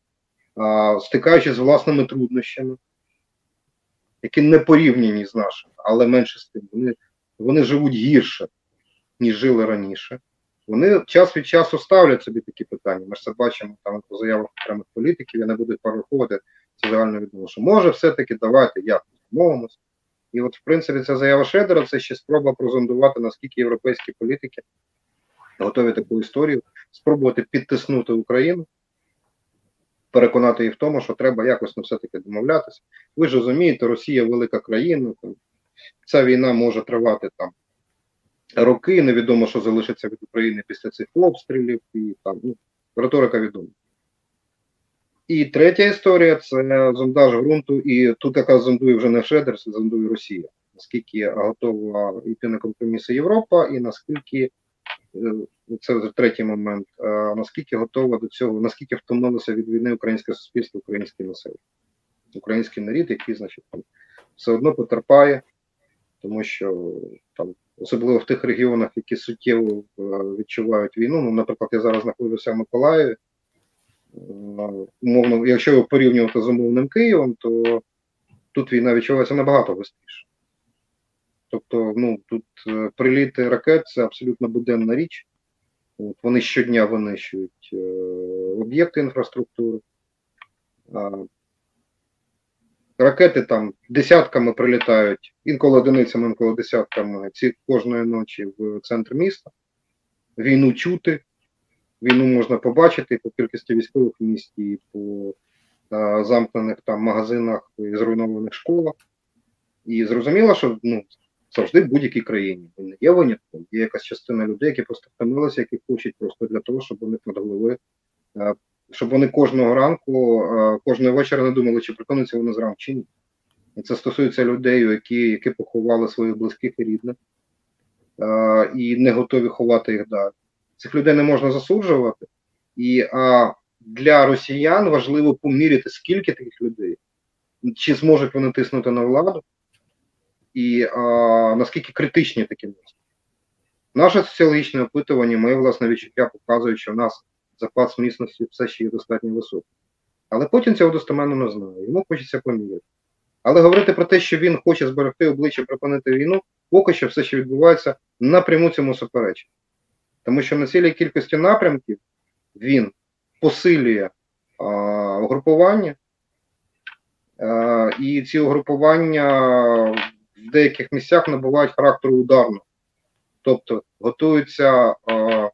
стикаючись з власними труднощами, які не порівняні з нашими, але менше з тим, вони, вони живуть гірше, ніж жили раніше. Вони час від часу ставлять собі такі питання. Ми ж це бачимо там по заявах окремих політиків, я не буду перераховувати, це загально відомо, що може все-таки давайте якось домовимося. І от, в принципі, ця заява Шредера це ще спроба прозондувати, наскільки європейські політики готові таку історію, спробувати підтиснути Україну, переконати її в тому, що треба якось ну, все-таки домовлятися. Ви ж розумієте, Росія велика країна, там, ця війна може тривати там роки, невідомо, що залишиться від України після цих обстрілів, і там ну, риторика відома. І третя історія це зондаж ґрунту, і тут яка зондує вже не Шредер, це зондує Росія. Наскільки готова йти на компроміси Європа, і наскільки це вже третій момент, е, наскільки готова до цього, наскільки втомилося від війни українське суспільство, українське населення, український народ, який, значить, там все одно потерпає, тому що там, особливо в тих регіонах, які суттєво е, відчувають війну. Ну, наприклад, я зараз знаходжуся в Миколаєві. Е, Умовно, якщо його порівнювати з умовним Києвом, то тут війна відчувається набагато гостріше. Тобто, ну тут е, приліти ракет це абсолютно буденна річ. От, вони щодня винищують е, об'єкти інфраструктури. А, ракети там десятками прилітають, інколи одиницями, інколи десятками ці кожної ночі в центр міста. Війну чути, війну можна побачити по кількості військових в місті, і по а, замкнених там магазинах і зруйнованих школах. І зрозуміло, що ну, завжди в будь-якій країні. Не є винятком, є якась частина людей, які просто втомилися, які хочуть просто для того, щоб над головою, е, щоб вони кожного ранку, е, кожного вечора не думали, чи приконуться вони зранку чи ні. І це стосується людей, які, які поховали своїх близьких і рідних, е, і не готові ховати їх далі. цих людей не можна засуджувати. І а, для росіян важливо поміряти, скільки таких людей, чи зможуть вони тиснути на владу, і а, наскільки критичні такі можуть. Наше соціологічне опитування, моє власне відчуття показує, що в нас запас міцності все ще є достатньо високий. Але Путін цього достеменно не знає, йому хочеться поміряти. Але говорити про те, що він хоче зберегти обличчя, припинити війну, поки що все, що відбувається, напряму цьому суперечить. Тому що на цілій кількості напрямків він посилює а, угрупування, а, і ці угрупування в деяких місцях набувають характеру ударного. Тобто готуються, а,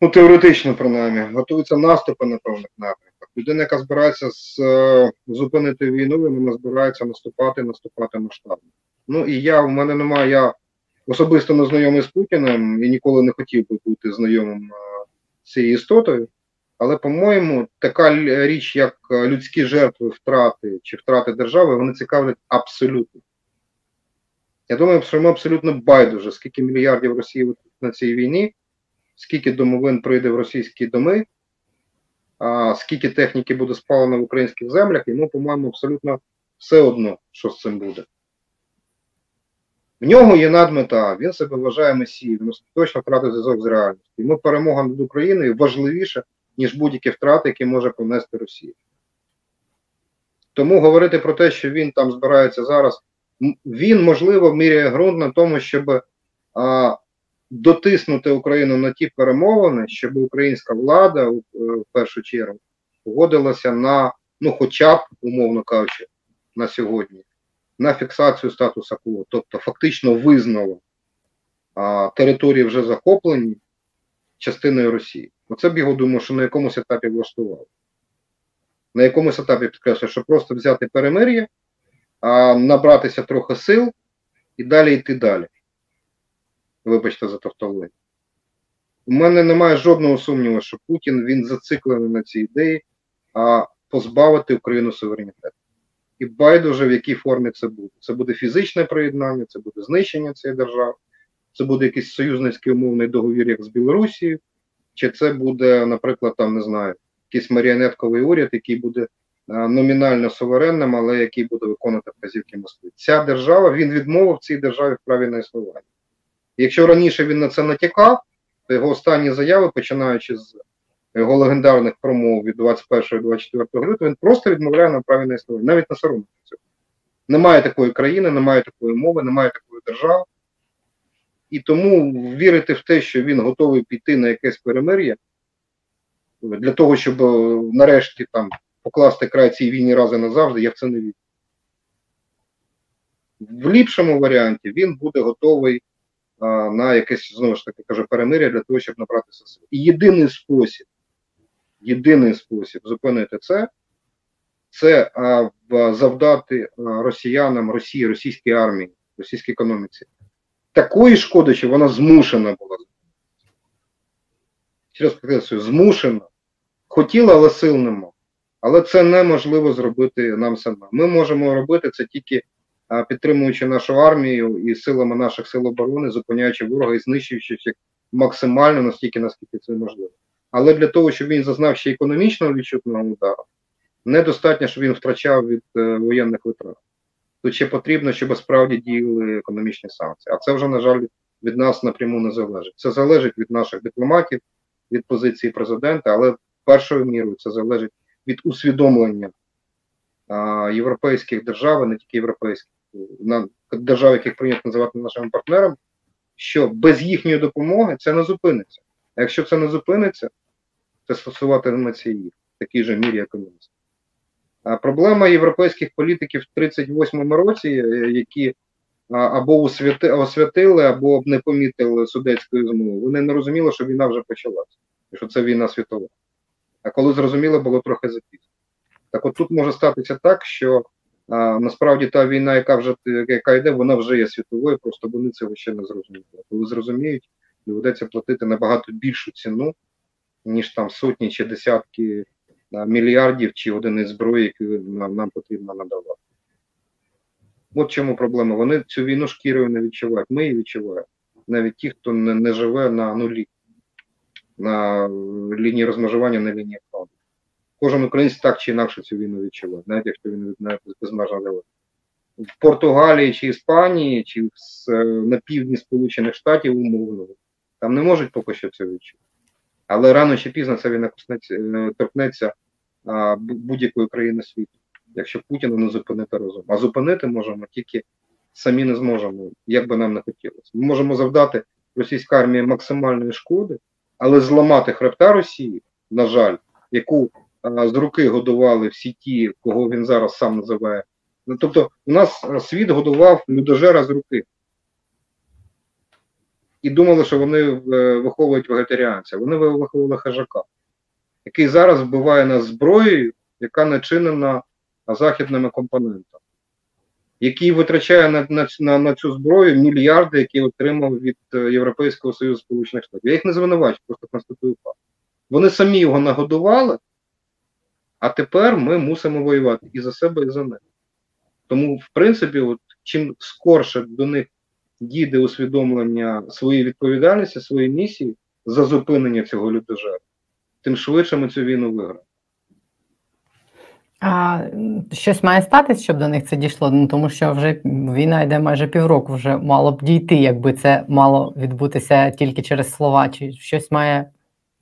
ну теоретично принаймні, готуються наступи на певних напрямках. Людина, яка збирається з, е, зупинити війну, вона збирається наступати, наступати масштабно. Ну і я, в мене немає, я особисто не знайомий з Путіним і ніколи не хотів би бути знайомим е, з цією істотою. Але, по-моєму, така річ, як е, людські жертви, втрати чи втрати держави, вони цікавлять абсолютно. Я думаю, що йому абсолютно байдуже, скільки мільярдів Росії на цій війні, скільки домовин прийде в російські доми, а, скільки техніки буде спалено в українських землях, йому, по-моєму, абсолютно все одно, що з цим буде. В нього є надмета, він себе вважає месією, він точно втратив зв'язок з реальністю. Йому перемога над Україною важливіша, ніж будь-які втрати, які може понести Росія. Тому говорити про те, що він там збирається зараз, він, можливо, міряє ґрунт на тому, щоб а, дотиснути Україну на ті перемовини, щоб українська влада е, в першу чергу погодилася на, ну, хоча б, умовно кажучи, на сьогодні, на фіксацію статуса кво, тобто фактично визнала а, території вже захоплені частиною Росії. Оце б його думаю, що на якомусь етапі влаштувало. На якомусь етапі підкреслюю, що просто взяти перемир'я, а, набратися трохи сил і далі йти далі. Вибачте за тавтологію. У мене немає жодного сумніву, що Путін він зациклений на цій ідеї, а позбавити Україну суверенітету. І байдуже в якій формі це буде. Це буде фізичне приєднання, це буде знищення цієї держави, це буде якийсь союзницький умовний договір, як з Білорусією, чи це буде, наприклад, там не знаю, якийсь маріонетковий уряд, який буде е, номінально суверенним, але який буде виконувати вказівки Москви. Ця держава він відмовив цій державі в праві на існування. Якщо раніше він на це натякав, то його останні заяви, починаючи з його легендарних промов від 21-24 лютого, він просто відмовляє на праві на існування, навіть не соромиться цього. Немає такої країни, немає такої мови, немає такої держави. І тому вірити в те, що він готовий піти на якесь перемир'я для того, щоб е, нарешті там покласти край цій війні раз назавжди, я в це не вірю. В ліпшому варіанті він буде готовий а, на якесь, знову ж таки, кажу, перемир'я для того, щоб набратися сил. І єдиний спосіб, єдиний спосіб зупинити це, це а, завдати а, росіянам, Росії, російській армії, російській економіці такої шкоди, що вона змушена була. Ще раз підкреслюю, змушена. Хотіла, але сил нема. Але це неможливо зробити нам самим. Ми можемо робити це тільки підтримуючи нашу армію і силами наших сил оборони, зупиняючи ворога і знищуючи їх максимально настільки, наскільки це можливо. Але для того, щоб він зазнав ще економічного відчутного удару, недостатньо, щоб він втрачав від е, воєнних витрат. Тут ще потрібно, щоб справді діяли економічні санкції. А це вже, на жаль, від нас напряму не залежить. Це залежить від наших дипломатів, від позиції президента, але першою мірою це залежить від усвідомлення а, європейських держав, не тільки європейських, на держав, яких прийнято називати нашими партнерами, що без їхньої допомоги це не зупиниться. А якщо це не зупиниться, це стосуватиметься їх в такій же мірі, як і нас. Проблема європейських політиків в 38-му році, е, які або освяти, освятили, або не помітили судецької змови, вони не розуміли, що війна вже почалася, і що це війна світова. А коли зрозуміло, було трохи запізно. Так от тут може статися так, що а, насправді та війна, яка вже яка йде, вона вже є світовою, просто вони цього ще не зрозуміли. Коли зрозуміють, доведеться платити набагато більшу ціну, ніж там сотні чи десятки мільярдів чи одиниць зброї, які нам, нам потрібно надавати. От чому проблема. Вони цю війну шкірою не відчувають. Ми її відчуваємо. Навіть ті, хто не, не живе на нулі на лінії розмежування на лінії фронту. Кожен українець так чи інакше цю війну відчуває, навіть якщо він безмежно далеко. В Португалії чи Іспанії, чи на півдні Сполучених Штатів умовно, там не можуть поки що це відчути. Але рано чи пізно ця війна коснеться, е, торкнеться будь-якої країни світу, якщо Путіна не зупинити разом. А зупинити можемо тільки самі не зможемо, як би нам не хотілося. Ми можемо завдати російській армії максимальної шкоди, але зламати хребта Росії, на жаль, яку з руки годували всі ті, кого він зараз сам називає. Ну, тобто, у нас світ годував людожера з руки. І думали, що вони е, виховують вегетаріанця. Вони виховували хижака, який зараз вбиває нас зброєю, яка начинена західними компонентами, який витрачає на, на, на, на цю зброю мільярди, які отримав від е, Європейського Союзу Сполучених Штатів. Я їх не звинувачую, просто констатую факт. Вони самі його нагодували, а тепер ми мусимо воювати і за себе, і за них. Тому, в принципі, от, чим скорше до них дійде усвідомлення своєї відповідальності, своєї місії за зупинення цього людожера, тим швидше ми цю війну виграємо. А щось має статись, щоб до них це дійшло. Ну тому що вже війна йде майже півроку, вже мало б дійти, якби це мало відбутися тільки через слова. Чи щось має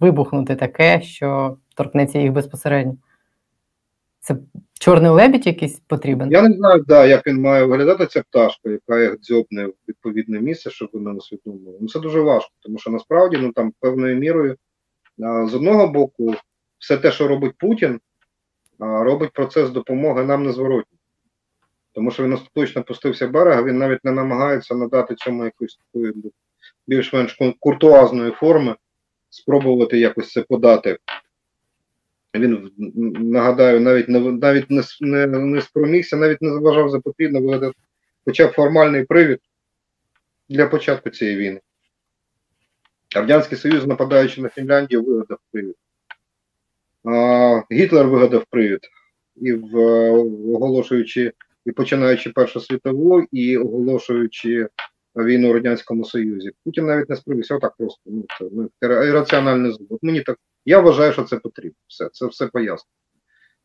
вибухнути таке, що торкнеться їх безпосередньо. Це чорний лебідь якийсь потрібен? Я не знаю, да, як він має виглядати ця пташка, яка їх дзьобне в відповідне місце, щоб вони усвідомили. Ну це дуже важко, тому що насправді ну там певною мірою з одного боку, все те, що робить Путін, робить процес допомоги нам незворотній. Тому що він остаточно пустився берега, він навіть не намагається надати цьому якоїсь такої більш-менш куртуазної форми, спробувати якось це подати. Він нагадаю, навіть не навіть не, не, не спромігся, навіть не зважав за потрібно вигадати хоча б формальний привід для початку цієї війни. Радянський Союз, нападаючи на Фінляндію, вигадав привід. А, Гітлер вигадав привід, і в, оголошуючи і починаючи Першу світову, і оголошуючи війну в Радянському Союзі. Путін навіть не спромігся, отак просто. Ну, це ну, ірраціональний звук. Мені так я вважаю, що це потрібно. Все, це все пояснено.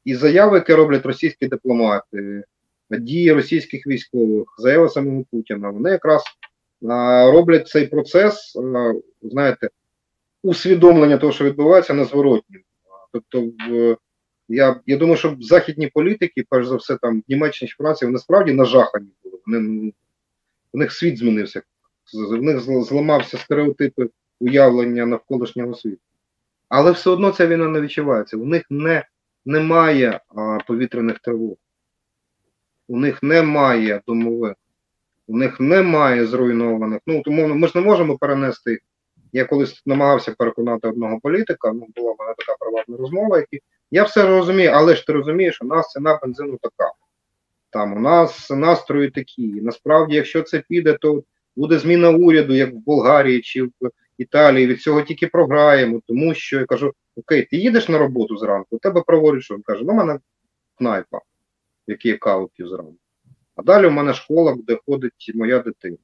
І заяви, які роблять російські дипломати, дії російських військових, заяви самого Путіна, вони якраз роблять цей процес, знаєте, усвідомлення того, що відбувається, незворотнім. Тобто, я, я думаю, що західні політики, перш за все, там Німеччині чи Франції, вони справді нажахані були. Вони, ну, у них світ змінився, в них зламався стереотипи уявлення навколишнього світу. Але все одно ця війна не відчувається. У них не, немає а, повітряних тривог. У них немає домових, у них немає зруйнованих. Ну, тому ми ж не можемо перенести. Я колись намагався переконати одного політика, ну, була в мене така приватна розмова, які я все розумію, але ж ти розумієш, у нас ціна бензину така. Там у нас настрої такі. Насправді, якщо це піде, то буде зміна уряду, як в Болгарії чи в Італії. Від цього тільки програємо, тому що я кажу: Окей, ти їдеш на роботу зранку, у тебе проводять що? Він каже, ну, у мене кнайпа, в якій я каву п'ю зранку. А далі у мене школа, де ходить моя дитина.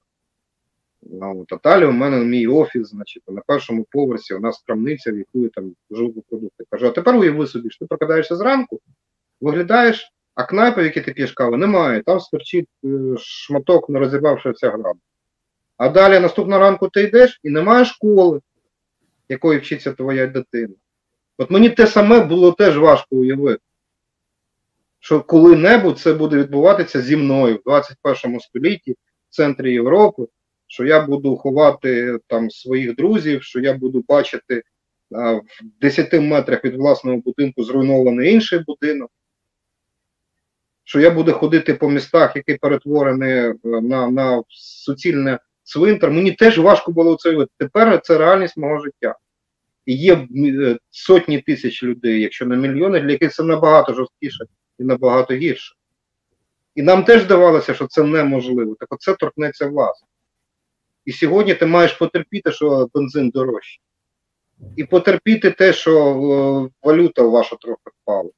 Ну, от, а далі у мене мій офіс, значить, на першому поверсі у нас крамниця, в яку я там живу продукти. Кажу, а тепер уяви собі, що ти прокидаєшся зранку, виглядаєш, а кнайпа, в якій ти п'єш каву, немає. Там стерчить е, шматок, не розібравшися граб. А далі наступного ранку ти йдеш і немає школи, якої вчиться твоя дитина. От мені те саме було теж важко уявити. Що коли-небудь це буде відбуватися зі мною в 21 столітті, в центрі Європи, що я буду ховати там своїх друзів, що я буду бачити а, в 10 метрах від власного будинку зруйнований інший будинок, що я буду ходити по містах, які перетворені е, на, на суцільне цвинтар. Мені теж важко було це уявити. Тепер це реальність мого життя. Є е, сотні тисяч людей, якщо не мільйони, для яких це набагато жорсткіше і набагато гірше. І нам теж здавалося, що це неможливо. Так оце торкнеться вас. І сьогодні ти маєш потерпіти, що бензин дорожчий. І потерпіти те, що е, валюта ваша трохи впала.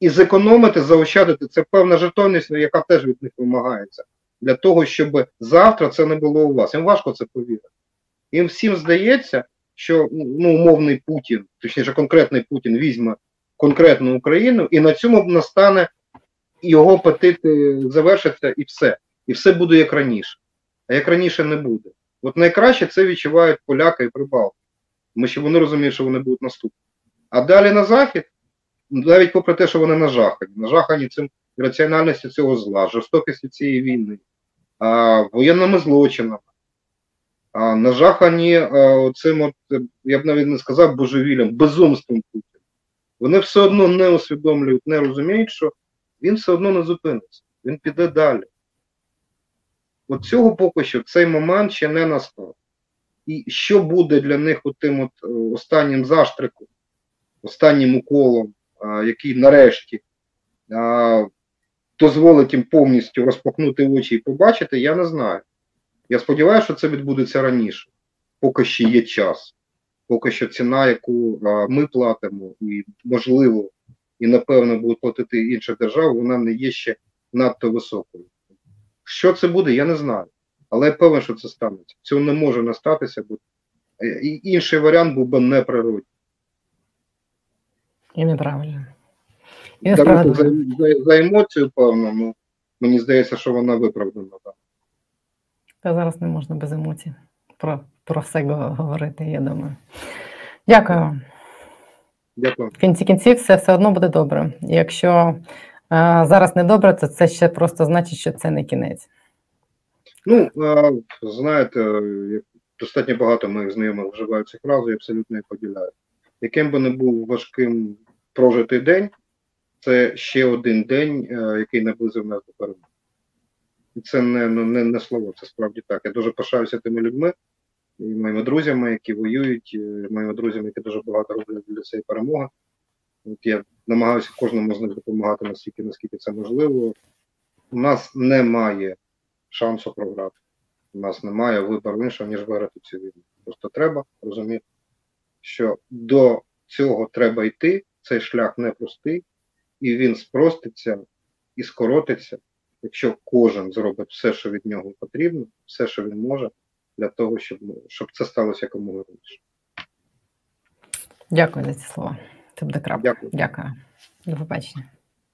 І зекономити, заощадити це певна жертовність, яка теж від них вимагається. Для того, щоб завтра це не було у вас. Їм важко це повірити. Їм всім здається, що ну, умовний Путін, точніше конкретний Путін візьме конкретну Україну, і на цьому настане його апетити завершаться і все. І все буде як раніше. А як раніше не буде. От найкраще це відчувають поляки і прибалти. Тому що вони розуміють, що вони будуть наступні. А далі на захід, навіть попри те, що вони нажахані, нажахані цим раціональністю цього зла, жорстокістю цієї війни, а, воєнними злочинами, а, нажахані а, цим, от, я б навіть не сказав божевіллям, безумством Путіна. Вони все одно не усвідомлюють, не розуміють, що він все одно не зупиниться, він піде далі. От цього поки що цей момент ще не настав. І що буде для них тим от е, останнім заштриком, останнім уколом, а, який нарешті а, дозволить їм повністю розпахнути очі і побачити, я не знаю. Я сподіваюся, що це відбудеться раніше, поки ще є час, поки що ціна, яку ми платимо, і можливо, і напевно будуть платити інші держави, вона не є ще надто високою. Що це буде, я не знаю. Але я певен, що це станеться. Цього не може не статися, бо е, інший варіант був би неприродний. І неправильно. І Даруйте за, за, за емоцію, певно, ну мені здається, що вона виправдана. Так. Та зараз не можна без емоцій про, про все говорити, я думаю. Дякую. Дякую. В кінці кінців все все одно буде добре. Якщо е, зараз не добре, то це ще просто значить, що це не кінець. Ну, е, знаєте, достатньо багато моїх знайомих вживають цю фразу, я абсолютно її поділяю. Яким би не був важким прожитий день, це ще один день, е, який наблизив нас до перемоги. І це не, ну, не, не слово, це справді так. Я дуже пишаюся тими людьми і моїми друзями, які воюють, і моїми друзями, які дуже багато роблять для цієї перемоги. От я намагаюся кожному з них допомагати настільки, наскільки це можливо. У нас немає шансу програти. У нас немає вибору іншого, ніж виграти цю війну. Просто треба розуміти, що до цього треба йти, цей шлях непростий, і він спроститься і скоротиться, якщо кожен зробить все, що від нього потрібно, все, що він може, для того, щоб, щоб це сталося якомога раніше. Дякую за ці слова. Це буде крапка. Дякую. Дякую. До побачення.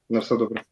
На все добре.